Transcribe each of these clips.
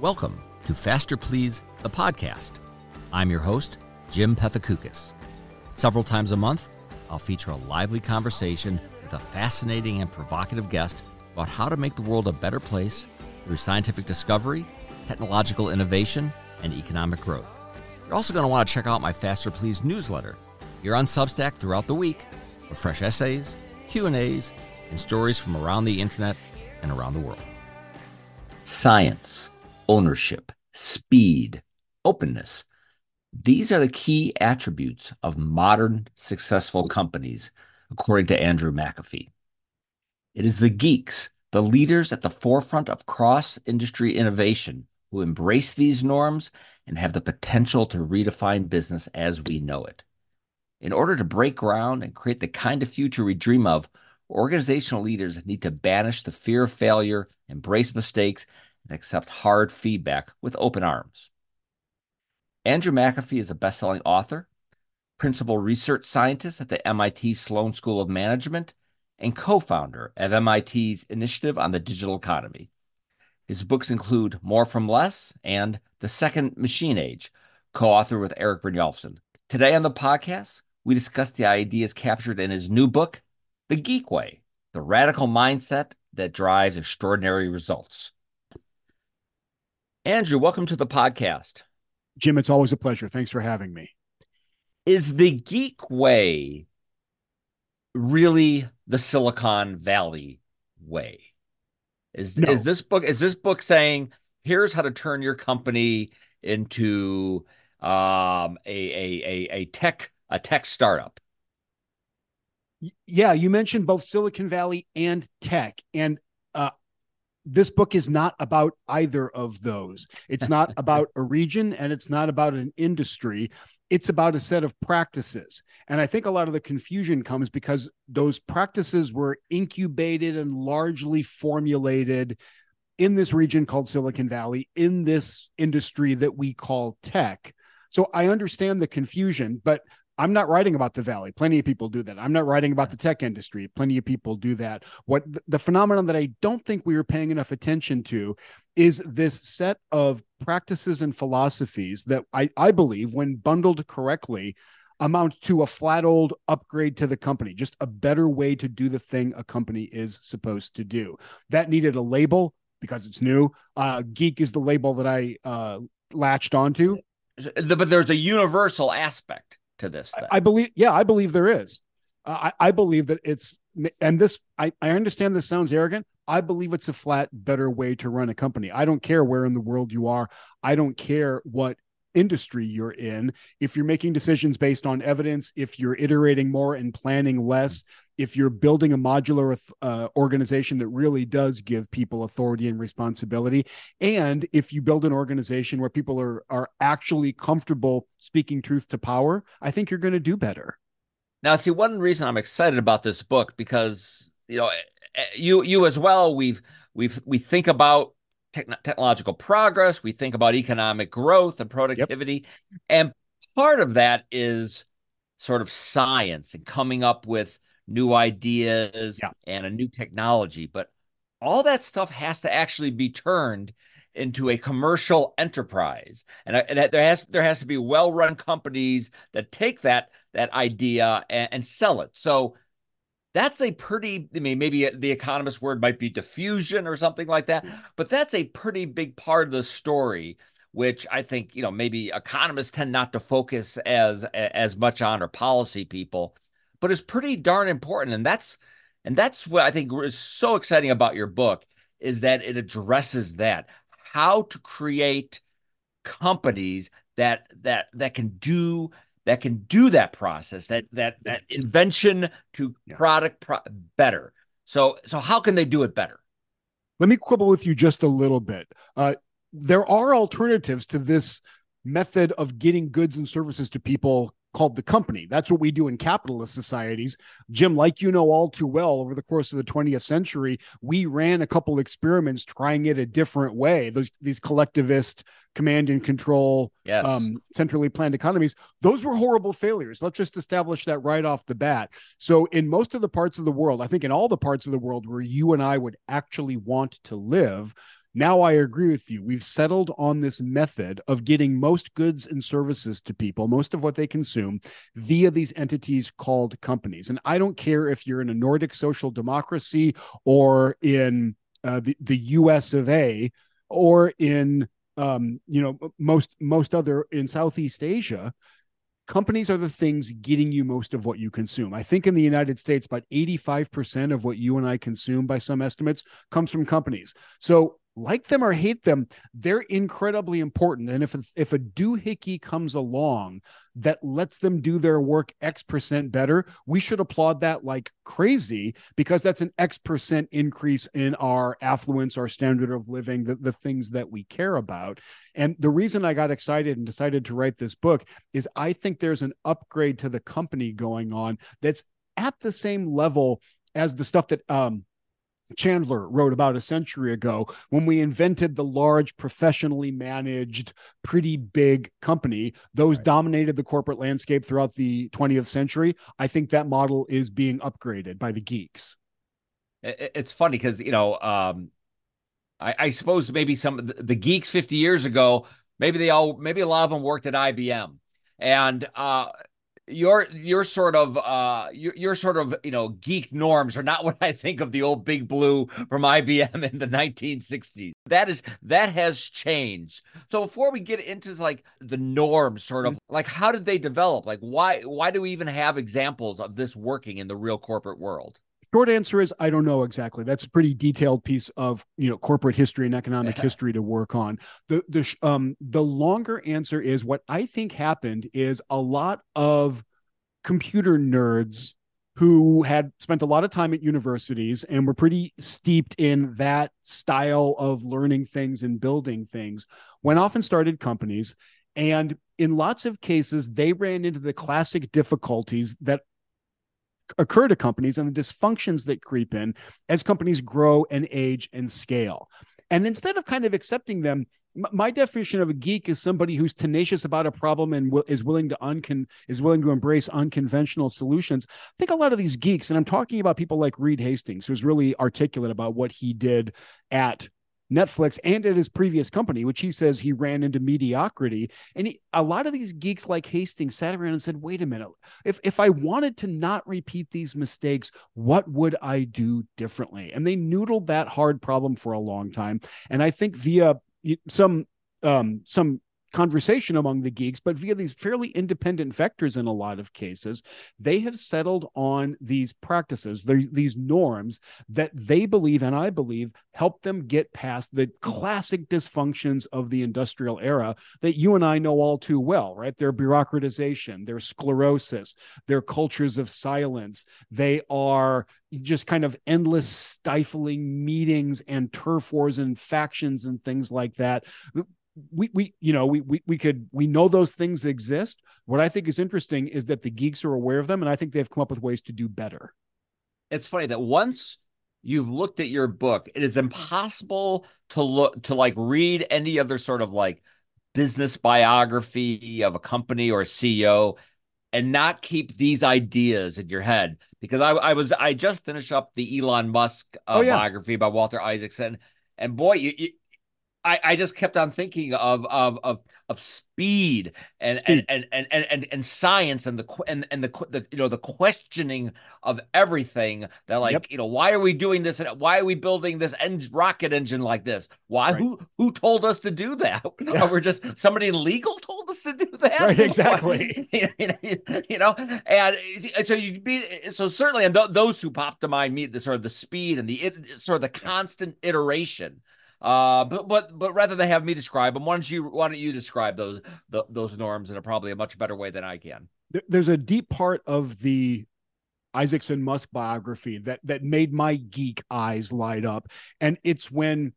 Welcome to Faster Please, the podcast. I'm your host, Jim Pethokoukis. Several times a month, I'll feature a lively conversation with a fascinating and provocative guest about how to make the world a better place through scientific discovery, technological innovation, and economic growth. You're also going to want to check out my Faster Please newsletter. You're on Substack throughout the week for fresh essays, Q&As, and stories from around the internet and around the world. Science, ownership, speed, openness. These are the key attributes of modern successful companies, according to Andrew McAfee. It is the geeks, the leaders at the forefront of cross industry innovation, who embrace these norms and have the potential to redefine business as we know it. In order to break ground and create the kind of future we dream of, organizational leaders need to banish the fear of failure, embrace mistakes, and accept hard feedback with open arms. Andrew McAfee is a best-selling author, principal research scientist at the MIT Sloan School of Management, and co-founder of MIT's Initiative on the Digital Economy. His books include More from Less and The Second Machine Age, co-authored with Erik Brynjolfsson. Today on the podcast, we discuss the ideas captured in his new book, The Geek Way, the radical mindset that drives extraordinary results. Andrew, welcome to the podcast. Jim, it's always a pleasure. Thanks for having me. Is the geek way really the Silicon Valley way? Is no. is this book is this book saying here's how to turn your company into um, a, a a a tech a tech startup? Yeah, you mentioned both Silicon Valley and tech, and this book is not about either of those. It's not about a region and it's not about an industry. It's about a set of practices. And I think a lot of the confusion comes because those practices were incubated and largely formulated in this region called Silicon Valley, in this industry that we call tech. So I understand the confusion, but I'm not writing about the valley. Plenty of people do that. I'm not writing about the tech industry. Plenty of people do that. What the phenomenon that I don't think we were paying enough attention to is this set of practices and philosophies that I, I believe, when bundled correctly, amount to a flat old upgrade to the company, just a better way to do the thing a company is supposed to do. That needed a label because it's new. Uh, geek is the label that I uh, latched onto. But there's a universal aspect to this. I, I, believe, yeah, I believe there is. Uh, I, I believe that it's, and this, I, I understand this sounds arrogant. I believe it's a flat, better way to run a company. I don't care where in the world you are. I don't care what industry you're in. If you're making decisions based on evidence, if you're iterating more and planning less, if you're building a modular uh, organization that really does give people authority and responsibility, and if you build an organization where people are are actually comfortable speaking truth to power, I think you're going to do better. Now, see, one reason I'm excited about this book because you know eh, eh, you you as well. We've we've we think about technological progress. We think about economic growth and productivity, yep. and part of that is sort of science and coming up with new ideas yeah. and a new technology. But all that stuff has to actually be turned into a commercial enterprise, and, and there has there has to be well run companies that take that that idea and, and sell it. So that's a pretty i mean maybe uh, the economist word might be diffusion or something like that mm. but that's a pretty big part of the story which i think you know maybe economists tend not to focus as as much on or policy people but is pretty darn important. And that's and that's what I think is so exciting about your book is that it addresses that how to create companies that that that can do that can do that process that that that invention to yeah. product pro- better. So so how can they do it better? Let me quibble with you just a little bit. Uh, there are alternatives to this method of getting goods and services to people called the company. That's what we do in capitalist societies. Jim, like you know all too well, over the course of the 20th century, we ran a couple experiments trying it a different way. Those these collectivist command and control, yes. um, centrally planned economies, those were horrible failures. Let's just establish that right off the bat. So, in most of the parts of the world, I think in all the parts of the world where you and I would actually want to live, Now I agree with you. We've settled on this method of getting most goods and services to people, most of what they consume, via these entities called companies. And I don't care if you're in a Nordic social democracy or in uh, the, the US of A or in um, you know most most other in Southeast Asia companies are the things getting you most of what you consume. I think in the United States, about 85% of what you and I consume by some estimates comes from companies. So like them or hate them, they're incredibly important. And if a, if a doohickey comes along that lets them do their work X percent better, we should applaud that like crazy because that's an X percent increase in our affluence, our standard of living, the, the things that we care about. And the reason I got excited and decided to write this book is I think there's an upgrade to the company going on that's at the same level as the stuff that um, Chandler wrote about a century ago when we invented the large, professionally managed, pretty big company. Those right. dominated the corporate landscape throughout the 20th century. I think that model is being upgraded by the geeks. It's funny because, you know, um, I, I, suppose maybe some of the, the geeks 50 years ago, maybe they all, maybe a lot of them worked at IBM. And uh, your your sort of uh your, your sort of you know geek norms are not what I think of the old big blue from IBM in the 1960s. That is that has changed. So before we get into like the norms sort of like how did they develop? Like why why do we even have examples of this working in the real corporate world? Short answer is I don't know exactly. That's a pretty detailed piece of you know corporate history and economic history to work on. The the um the longer answer is what I think happened is a lot of computer nerds who had spent a lot of time at universities and were pretty steeped in that style of learning things and building things went off and started companies and in lots of cases they ran into the classic difficulties that occur to companies and the dysfunctions that creep in as companies grow and age and scale. And instead of kind of accepting them, my definition of a geek is somebody who's tenacious about a problem and w- is willing to uncon is willing to embrace unconventional solutions. I think a lot of these geeks, and I'm talking about people like Reed Hastings, who's really articulate about what he did at Netflix and at his previous company, which he says he ran into mediocrity. And he, a lot of these geeks like Hastings sat around and said, wait a minute, if, if I wanted to not repeat these mistakes, what would I do differently? And they noodled that hard problem for a long time. And I think via some um, some conversation among the geeks, but via these fairly independent vectors in a lot of cases, they have settled on these practices, these norms that they believe, and I believe, help them get past the classic dysfunctions of the industrial era that you and I know all too well, right? Their bureaucratization, their sclerosis, their cultures of silence. They are just kind of endless stifling meetings and turf wars and factions and things like that we we you know we, we we could we know those things exist. What i think is interesting is that the geeks are aware of them and i think they've come up with ways to do better. It's funny that once you've looked at your book it is impossible to look to like read any other sort of like business biography of a company or a ceo and not keep these ideas in your head. Because i, I was i just finished up the elon musk uh, oh, yeah. biography by walter isaacson and boy you, you I, I just kept on thinking of of of of speed and speed. And, and, and and and science and the and and the, the you know the questioning of everything that like yep. you know why are we doing this and why are we building this en- rocket engine like this why right. who who told us to do that yeah. we're just somebody legal told us to do that right exactly you know and uh, so you be so certainly and th- those who popped to mind me the sort of the speed and the it, sort of the constant iteration uh, but but but rather than have me describe them, why don't you why don't you describe those the, those norms in a probably a much better way than I can? There's a deep part of the Isaacson Musk biography that that made my geek eyes light up, and it's when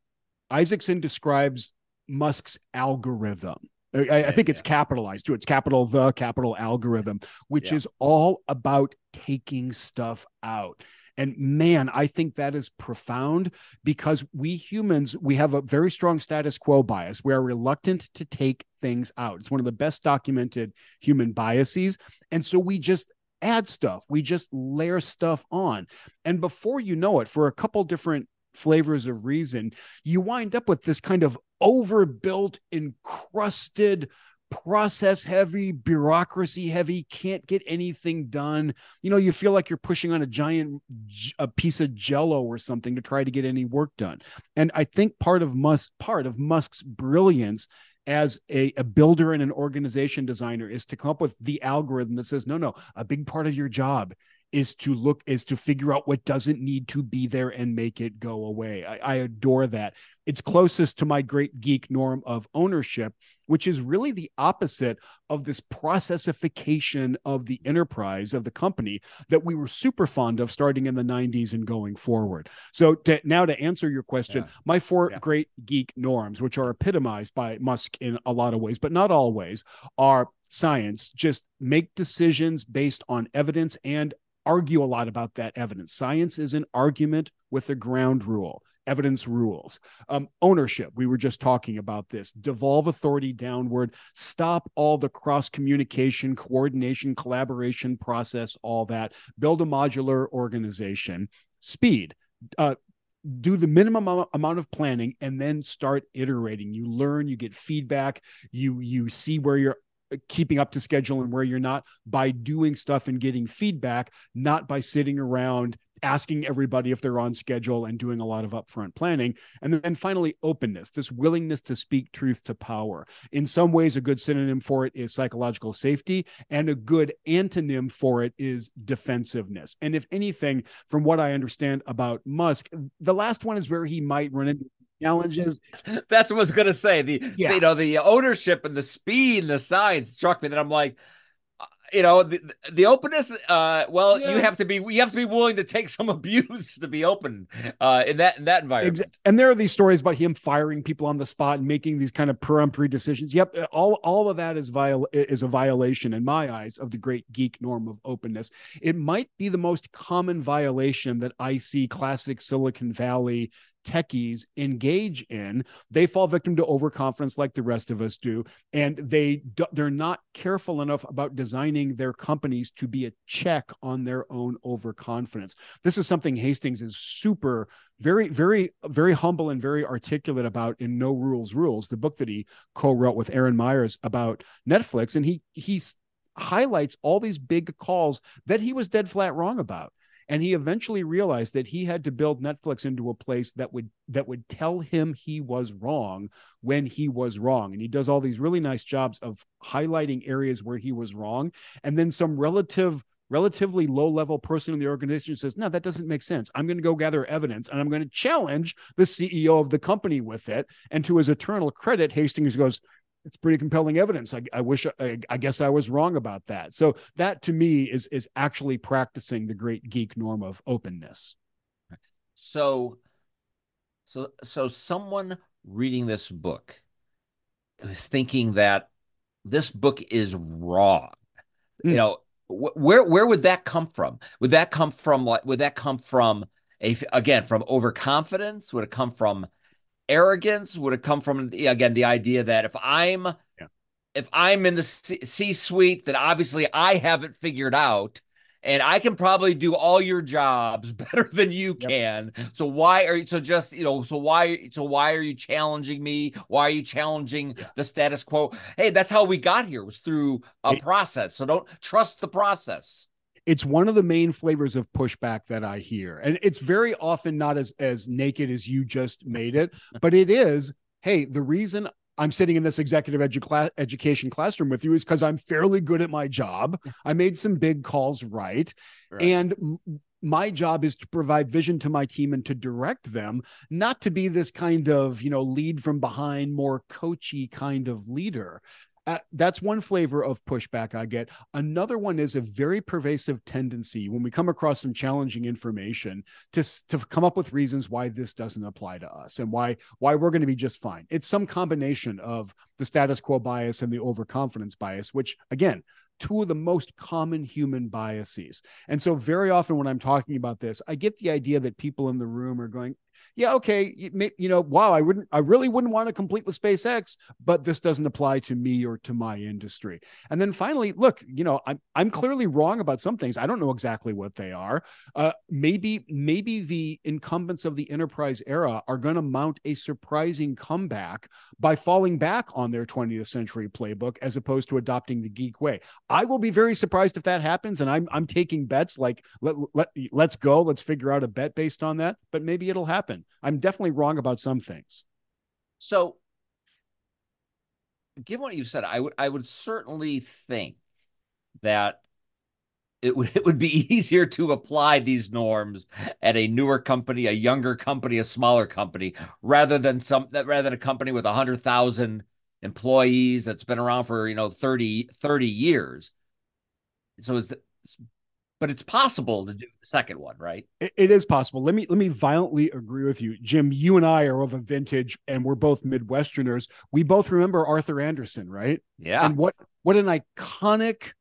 Isaacson describes Musk's algorithm. I, I think it's capitalized too. It's capital the capital algorithm, which yeah. is all about taking stuff out. And man, I think that is profound because we humans, we have a very strong status quo bias. We are reluctant to take things out. It's one of the best documented human biases. And so we just add stuff, we just layer stuff on. And before you know it, for a couple different flavors of reason, you wind up with this kind of overbuilt, encrusted, process heavy, bureaucracy heavy, can't get anything done. You know, you feel like you're pushing on a giant a piece of jello or something to try to get any work done. And I think part of Musk part of Musk's brilliance as a, a builder and an organization designer is to come up with the algorithm that says no no a big part of your job is to look is to figure out what doesn't need to be there and make it go away. I, I, adore that. It's closest to my great geek norm of ownership, which is really the opposite of this processification of the enterprise of the company that we were super fond of starting in the 90s and going forward. So to, now to answer your question, yeah. my four yeah. great geek norms, which are epitomized by Musk in a lot of ways, but not always, are science just make decisions based on evidence and argue a lot about that evidence. Science is an argument with a ground rule. Evidence rules. Um, ownership. We were just talking about this. Devolve authority downward. Stop all the cross communication, coordination, collaboration process, all that. Build a modular organization. Speed. Uh, do the minimum amount of planning and then start iterating you learn you get feedback you you see where you're keeping up to schedule and where you're not by doing stuff and getting feedback, not by sitting around asking everybody if they're on schedule and doing a lot of upfront planning. And then finally, openness, this willingness to speak truth to power. In some ways, a good synonym for it is psychological safety, and a good antonym for it is defensiveness. And if anything, from what I understand about Musk, the last one is where he might run into challenges. That's what I was gonna say. The yeah. you know the ownership and the speed and the science struck me that I'm like, you know the the openness uh well yeah. you have to be you have to be willing to take some abuse to be open uh in that in that environment and there are these stories about him firing people on the spot and making these kind of peremptory decisions yep all all of that is viol is a violation in my eyes of the great geek norm of openness it might be the most common violation that i see classic silicon valley techies engage in they fall victim to overconfidence like the rest of us do and they they're not careful enough about designing their companies to be a check on their own overconfidence. This is something hastings is super very very very humble and very articulate about in no rules rules the book that he co-wrote with Erin Meyer about netflix. And he he's highlights all these big calls that he was dead flat wrong about and he eventually realized that he had to build netflix into a place that would that would tell him he was wrong when he was wrong. And he does all these really nice jobs of highlighting areas where he was wrong. And then some relative relatively low level person in the organization says no that doesn't make sense. I'm going to go gather evidence and i'm going to challenge the ceo of the company with it. And to his eternal credit hastings goes it's pretty compelling evidence. I, I wish I, I, guess I was wrong about that. So that to me is is actually practicing the great geek norm of openness. So, so so someone reading this book is thinking that this book is wrong. Mm. You hmm. know, wh- where where would that come from? Would that come from like Would that come from a again from overconfidence? Would it come from arrogance would have come from again the idea that if i'm yeah. if i'm in the c suite that obviously i haven't figured out and i can probably do all your jobs better than you yep. can so why are you so just you know so why so why are you challenging me why are you challenging yeah. the status quo hey that's how we got here was through a it, process so don't trust the process it's one of the main flavors of pushback that I hear. And it's very often not as as naked as you just made it, but it is, hey, the reason I'm sitting in this executive edu- education classroom with you is because I'm fairly good at my job. I made some big calls right. right. And m- my job is to provide vision to my team and to direct them, not to be this kind of, you know, lead from behind, more coachy kind of leader. Uh, that's one flavor of pushback I get. Another one is a very pervasive tendency when we come across some challenging information to, to come up with reasons why this doesn't apply to us and why why we're going to be just fine. It's some combination of the status quo bias and the overconfidence bias, which again, two of the most common human biases. And so, very often when I'm talking about this, I get the idea that people in the room are going, yeah, okay, you know, wow, I wouldn't, I really wouldn't want to complete with SpaceX, but this doesn't apply to me or to my industry. And then finally, look, you know, I'm I'm clearly wrong about some things. I don't know exactly what they are. Uh, maybe maybe the incumbents of the enterprise era are going to mount a surprising comeback by falling back on their 20th century playbook as opposed to adopting the geek way. I will be very surprised if that happens, and I'm I'm taking bets like let let let's go, let's figure out a bet based on that. But maybe it'll happen happen. I'm definitely wrong about some things. So, given what you said, I would I would certainly think that it would it would be easier to apply these norms at a newer company, a younger company, a smaller company, rather than some rather than a company with hundred thousand employees that's been around for you know 30, 30 years. So is but it's possible to do the second one, right? It, it is possible. Let me let me violently agree with you, Jim. You and I are of a vintage, and we're both Midwesterners. We both remember Arthur Andersen, right? Yeah. And what what an iconic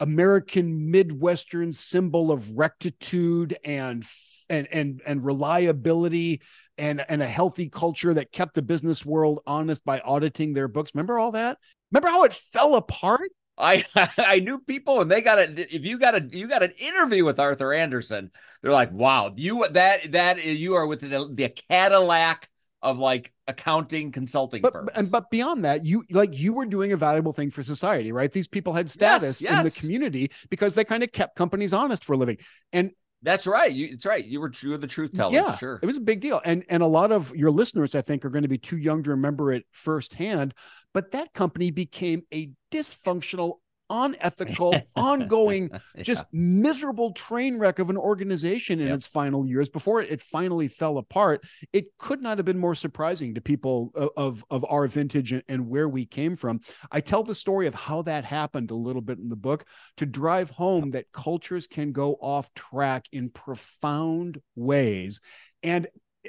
American Midwestern symbol of rectitude and and and and reliability and and a healthy culture that kept the business world honest by auditing their books. Remember all that? Remember how it fell apart? I I knew people and they got a if you got a you got an interview with Arthur Andersen, they're like, wow, you that that you are with the, the Cadillac of like accounting consulting but, firms. And but beyond that, you like you were doing a valuable thing for society, right? These people had status yes, yes. in the community because they kind of kept companies honest for a living. And that's right. You, it's right. You were you were the truth teller. Yeah, sure. It was a big deal, and and a lot of your listeners, I think, are going to be too young to remember it firsthand. But that company became a dysfunctional unethical, ongoing, yeah. just miserable train wreck of an organization in yep. its final years before it finally fell apart. It could not have been more surprising to people of, of, our vintage and, and where we came from. I tell the story of how that happened a little bit in the book to drive home that cultures can go off track in profound ways. And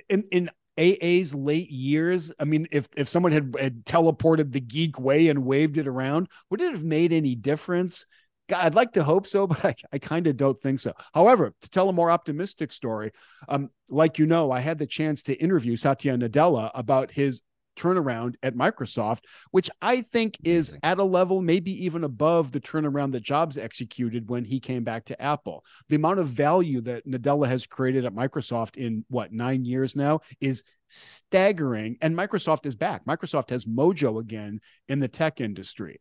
in, in AA's late years, I mean, if if someone had, had teleported the geek way and waved it around, would it have made any difference? God, I'd like to hope so, but I, I kind of don't think so. However, to tell a more optimistic story, um, like you know, I had the chance to interview Satya Nadella about his turnaround at Microsoft, which I think is Amazing. at a level maybe even above the turnaround that Jobs executed when he came back to Apple. The amount of value that Nadella has created at Microsoft in what nine years now is staggering. And Microsoft is back. Microsoft has mojo again in the tech industry.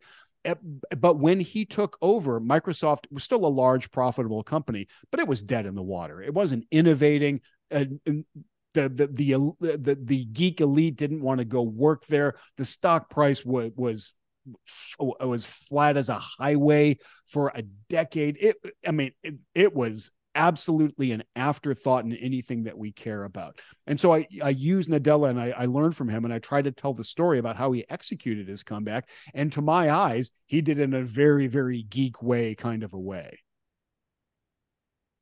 But when he took over, Microsoft was still a large, profitable company, but it was dead in the water. It wasn't innovating. Uh, the the the the, the geek elite didn't want to go work there. The stock price was was was flat as a highway for a decade. It I mean it, it was absolutely an afterthought in anything that we care about. And so I, I use Nadella and I, I learned from him and I tried to tell the story about how he executed his comeback. And to my eyes, he did it in a very, very geek way, kind of a way.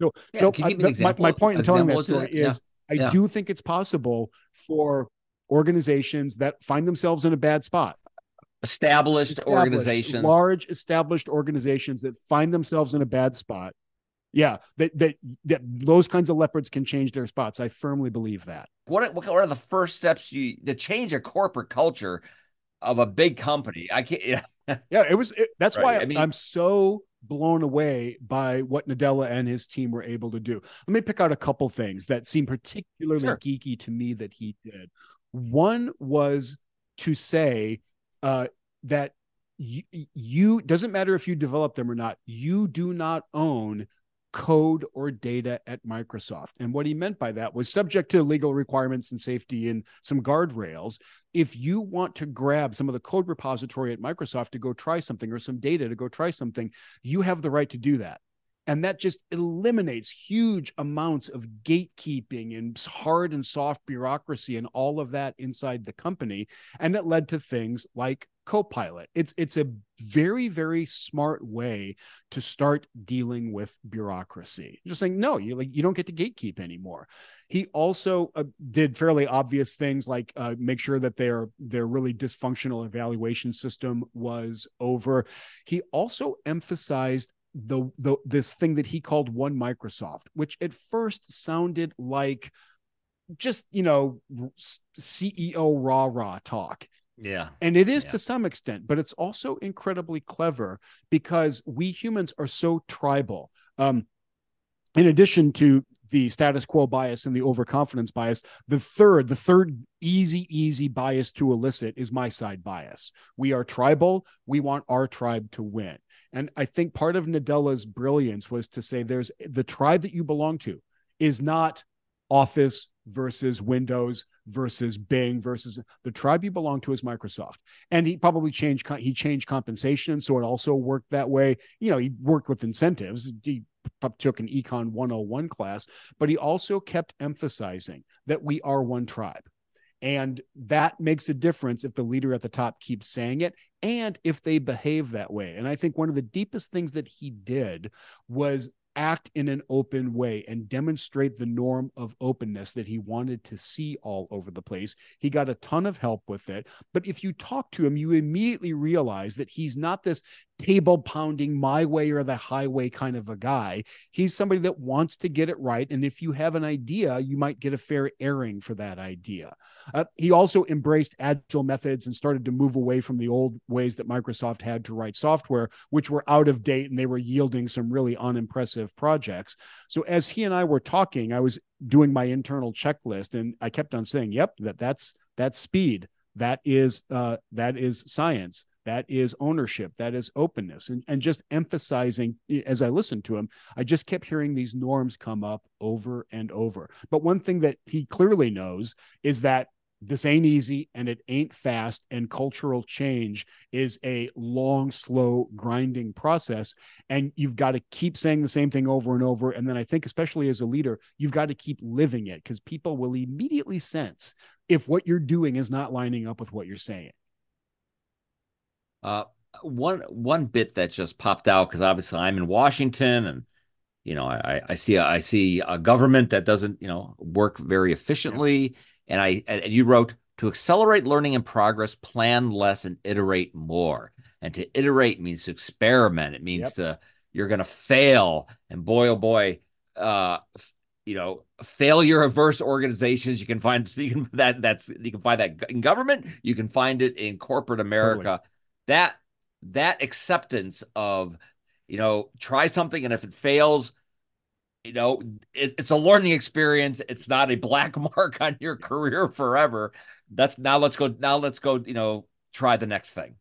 So, yeah, so I, my, my point in telling that story is I yeah. do think it's possible for organizations that find themselves in a bad spot. Established, established organizations, large established organizations that find themselves in a bad spot. Yeah, that that that those kinds of leopards can change their spots. I firmly believe that. What what are the first steps you to change a corporate culture of a big company? I can't. Yeah, yeah it was. It, that's right. why I mean, I'm so blown away by what Nadella and his team were able to do. Let me pick out a couple things that seem particularly sure. geeky to me that he did. One was to say uh, that you, you doesn't matter if you develop them or not, you do not own code or data at Microsoft. And what he meant by that was subject to legal requirements and safety and some guardrails. If you want to grab some of the code repository at Microsoft to go try something or some data to go try something, you have the right to do that. And that just eliminates huge amounts of gatekeeping and hard and soft bureaucracy and all of that inside the company. And it led to things like Copilot. It's it's a very very smart way to start dealing with bureaucracy. Just saying no, you like you don't get to gatekeep anymore. He also uh, did fairly obvious things like uh, make sure that their their really dysfunctional evaluation system was over. He also emphasized the the this thing that he called one Microsoft, which at first sounded like just you know CEO rah rah talk. Yeah. And it is yeah. to some extent, but it's also incredibly clever because we humans are so tribal. Um, in addition to the status quo bias and the overconfidence bias, the third, the third easy, easy bias to elicit is my side bias. We are tribal. We want our tribe to win. And I think part of Nadella's brilliance was to say there's the tribe that you belong to is not Office versus Windows versus Bing versus the tribe you belong to is Microsoft. And he probably changed he changed compensation, so it also worked that way. You know, he worked with incentives. He took an Econ 101 class, but he also kept emphasizing that we are one tribe. And that makes a difference if the leader at the top keeps saying it and if they behave that way. And I think one of the deepest things that he did was act in an open way and demonstrate the norm of openness that he wanted to see all over the place. He got a ton of help with it. But if you talk to him, you immediately realize that he's not this table pounding my way or the highway kind of a guy. He's somebody that wants to get it right. And if you have an idea, you might get a fair airing for that idea. Uh, he also embraced agile methods and started to move away from the old ways that Microsoft had to write software, which were out of date and they were yielding some really unimpressive projects. So as he and I were talking, I was doing my internal checklist and I kept on saying, yep, that that's that's speed. That is uh, that is science that is ownership. That is openness. And, and just emphasizing as i listened to him i just kept hearing these norms come up over and over. But one thing that he clearly knows is that this ain't easy and it ain't fast and cultural change is a long slow grinding process. And you've got to keep saying the same thing over and over. And then i think especially as a leader you've got to keep living it because people will immediately sense if what you're doing is not lining up with what you're saying uh, one one bit that just popped out because obviously I'm in Washington and you know I I see a, I see a government that doesn't you know work very efficiently. And I and you wrote to accelerate learning and progress plan less and iterate more. And to iterate means to experiment. It means yep. to you're going to fail. And boy oh boy uh you know failure averse organizations you can find you can that that's you can find that in government. You can find it in corporate america. totally that that acceptance of you know try something and if it fails you know it, it's a learning experience. It's not a black mark on your career forever. That's now let's go now let's go you know try the next thing.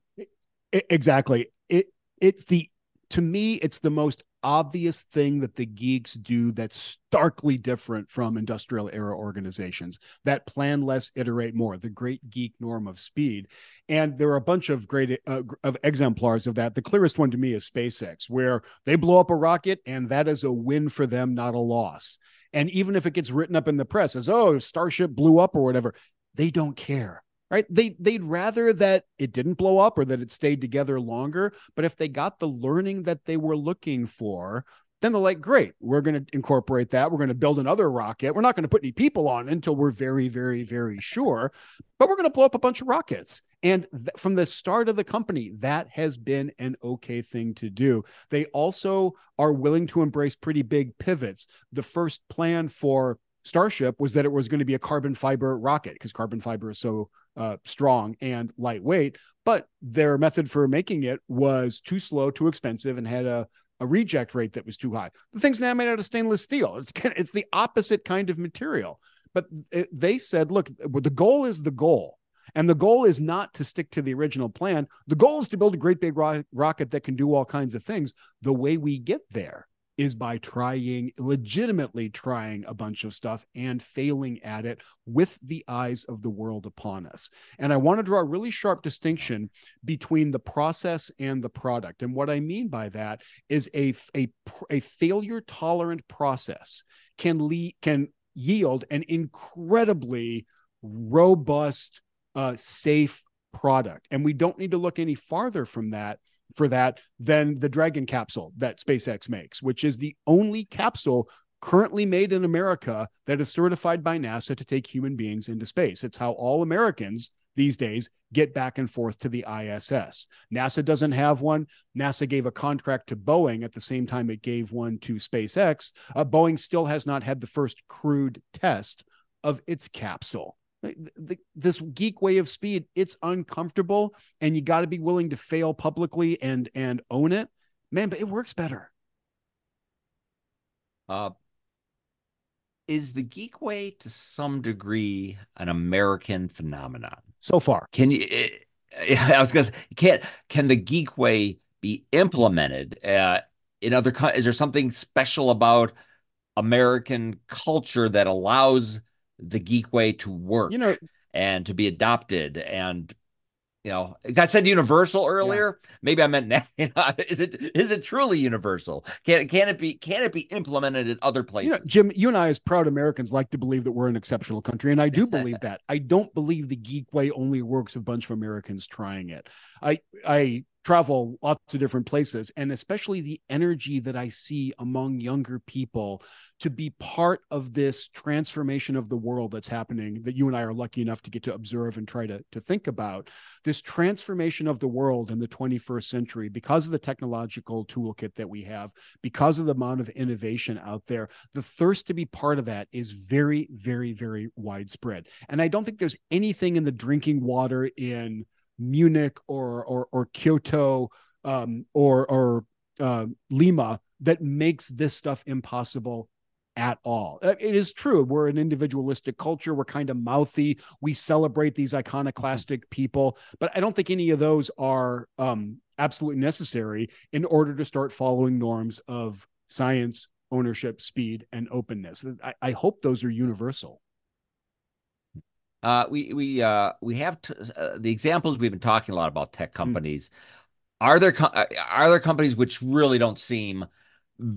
Exactly. It it's the to me it's the most obvious thing that the geeks do that's starkly different from industrial era organizations that plan less iterate more the great geek norm of speed. And there are a bunch of great uh, of exemplars of that. The clearest one to me is spacex where they blow up a rocket and that is a win for them not a loss. And even if it gets written up in the press as oh starship blew up or whatever they don't care right? They they'd rather that it didn't blow up or that it stayed together longer but if they got the learning that they were looking for then they're like great we're going to incorporate that. We're going to build another rocket. We're not going to put any people on until we're very very very sure but we're going to blow up a bunch of rockets. And th- from the start of the company that has been an okay thing to do. They also are willing to embrace pretty big pivots. The first plan for Starship was that it was going to be a carbon fiber rocket because carbon fiber is so uh, strong and lightweight. But their method for making it was too slow, too expensive, and had a, a reject rate that was too high. The thing's now made out of stainless steel. It's it's the opposite kind of material. But it, they said, look, the goal is the goal. And the goal is not to stick to the original plan. The goal is to build a great big ro- rocket that can do all kinds of things. The way we get there is by trying, legitimately trying a bunch of stuff and failing at it with the eyes of the world upon us. And I want to draw a really sharp distinction between the process and the product. And what I mean by that is a, a, a failure tolerant process can lead, can yield an incredibly robust, uh, safe product. And we don't need to look any farther from that for that than the Dragon capsule that SpaceX makes, which is the only capsule currently made in America that is certified by NASA to take human beings into space. It's how all Americans these days get back and forth to the ISS. NASA doesn't have one. NASA gave a contract to Boeing at the same time it gave one to SpaceX. Uh, Boeing still has not had the first crewed test of its capsule. This geek way of speed, it's uncomfortable, and you got to be willing to fail publicly and and own it, man. But it works better. Uh, is the geek way to some degree an American phenomenon? So far, can you? Eh, I was to say, can can the geek way be implemented uh, in other? Is there something special about American culture that allows the geek way to work? You know, and to be adopted and you know, I said universal earlier. Yeah. Maybe I meant you know, is it is it truly universal? Can can it be can it be implemented in other places? You know, Jim, you and I, as proud Americans, like to believe that we're an exceptional country, and I do believe that. I don't believe the geek way only works a bunch of Americans trying it. I I travel lots of different places and especially the energy that i see among younger people to be part of this transformation of the world that's happening that you and i are lucky enough to get to observe and try to, to think about. This transformation of the world in the 21st century because of the technological toolkit that we have because of the amount of innovation out there the thirst to be part of that is very very very widespread. And i don't think there's anything in the drinking water in Munich or or or Kyoto um, or or uh, Lima that makes this stuff impossible at all. Uh, it is true. We're an individualistic culture. We're kind of mouthy. We celebrate these iconoclastic people, but I don't think any of those are um, absolutely necessary in order to start following norms of science, ownership, speed, and openness. I, I hope those are universal. Uh, we we uh, we have t- uh, the examples we've been talking a lot about tech hmm. companies. Mm. Are there co- uh, are there companies which really don't seem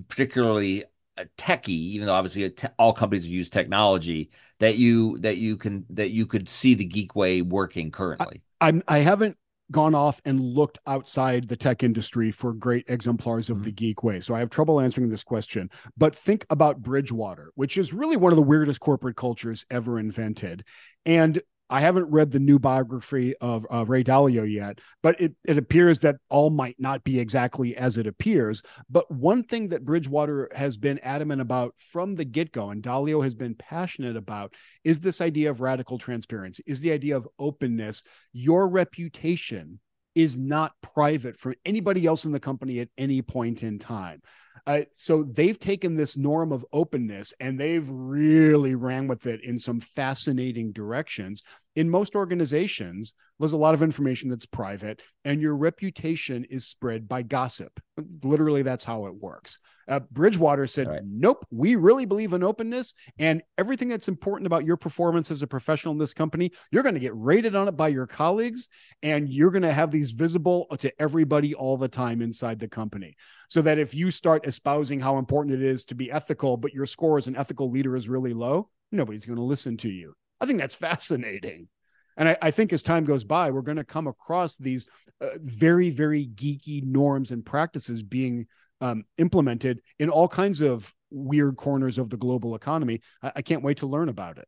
particularly uh, techy, even though obviously te- all companies use technology that you that you can that you could see the geek way working currently? I, I'm I haven't gone off and looked outside the tech industry for great exemplars of mm-hmm. the geek way. So I have trouble answering this question. But think about Bridgewater, which is really one of the weirdest corporate cultures ever invented. And I haven't read the new biography of uh, Ray Dalio yet, but it, it appears that all might not be exactly as it appears. But one thing that Bridgewater has been adamant about from the get go, and Dalio has been passionate about, is this idea of radical transparency, is the idea of openness. Your reputation is not private from anybody else in the company at any point in time. Uh, so they've taken this norm of openness and they've really ran with it in some fascinating directions. In most organizations, there's a lot of information that's private, and your reputation is spread by gossip. Literally, that's how it works. Uh, Bridgewater said, right. Nope, we really believe in openness, and everything that's important about your performance as a professional in this company, you're going to get rated on it by your colleagues, and you're going to have these visible to everybody all the time inside the company. So that if you start espousing how important it is to be ethical, but your score as an ethical leader is really low, nobody's going to listen to you. I think that's fascinating. And I, I, think as time goes by, we're going to come across these uh, very, very geeky norms and practices being um, implemented in all kinds of weird corners of the global economy. I, I can't wait to learn about it.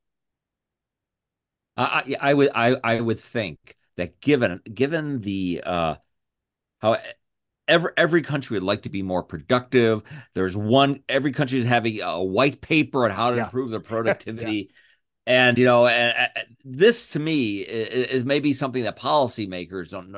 I, I would I, I would think that given given the uh, how every every country would like to be more productive. There's one every country is having a white paper on how to yeah. improve their productivity. yeah. And you know, and, and this to me is, is, maybe something that policymakers don't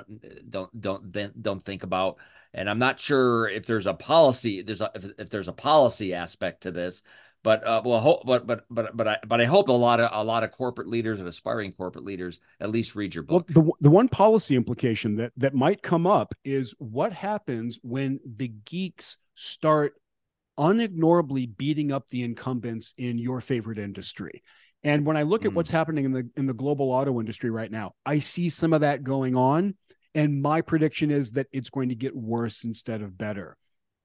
don't don't don't think about. And I'm not sure if there's a policy there's a, if, if there's a policy aspect to this. But uh, well, hope, but but but but I but I hope a lot of a lot of corporate leaders and aspiring corporate leaders at least read your book. Well, the the one policy implication that that might come up is what happens when the geeks start unignorably beating up the incumbents in your favorite industry. And when I look at mm. what's happening in the in the global auto industry right now, I see some of that going on. And my prediction is that it's going to get worse instead of better.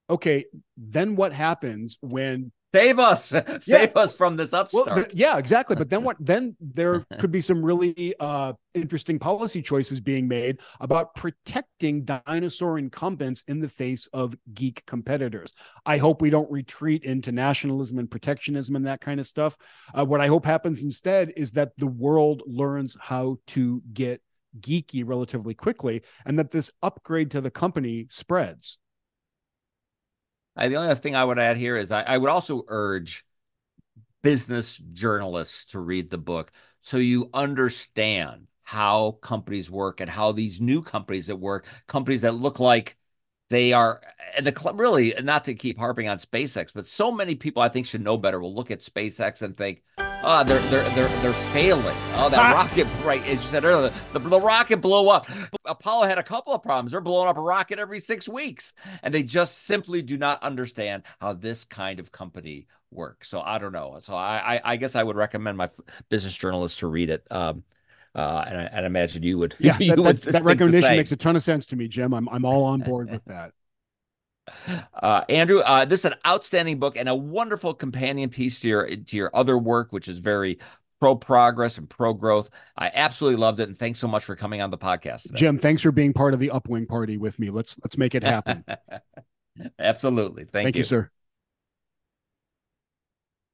Okay, then what happens when Save us, save yeah. us from this upstart. Well, th- yeah, exactly. But then what? Then there could be some really uh, interesting policy choices being made about protecting dinosaur incumbents in the face of geek competitors. I hope we don't retreat into nationalism and protectionism and that kind of stuff. Uh, what I hope happens instead is that the world learns how to get geeky relatively quickly, and that this upgrade to the company spreads. I, the only thing I would add here is I, I would also urge business journalists to read the book so you understand how companies work and how these new companies that work, companies that look like they are and the really not to keep harping on SpaceX, but so many people I think should know better will look at SpaceX and think, oh, they're they're they're they're failing. Oh, that rocket, right? As you said earlier, the, the rocket blew up. Apollo had a couple of problems. They're blowing up a rocket every six weeks, and they just simply do not understand how this kind of company works. So I don't know. So I I, I guess I would recommend my business journalists to read it. Um, uh, and, I, and imagine you would. Yeah, you that, would that, that recommendation makes a ton of sense to me, Jim. I'm I'm all on board with that. Uh, Andrew, uh, this is an outstanding book and a wonderful companion piece to your to your other work, which is very pro progress and pro growth. I absolutely loved it, and thanks so much for coming on the podcast. Today. Jim, thanks for being part of the Upwing party with me. Let's let's make it happen. absolutely, thank, thank you. you, sir.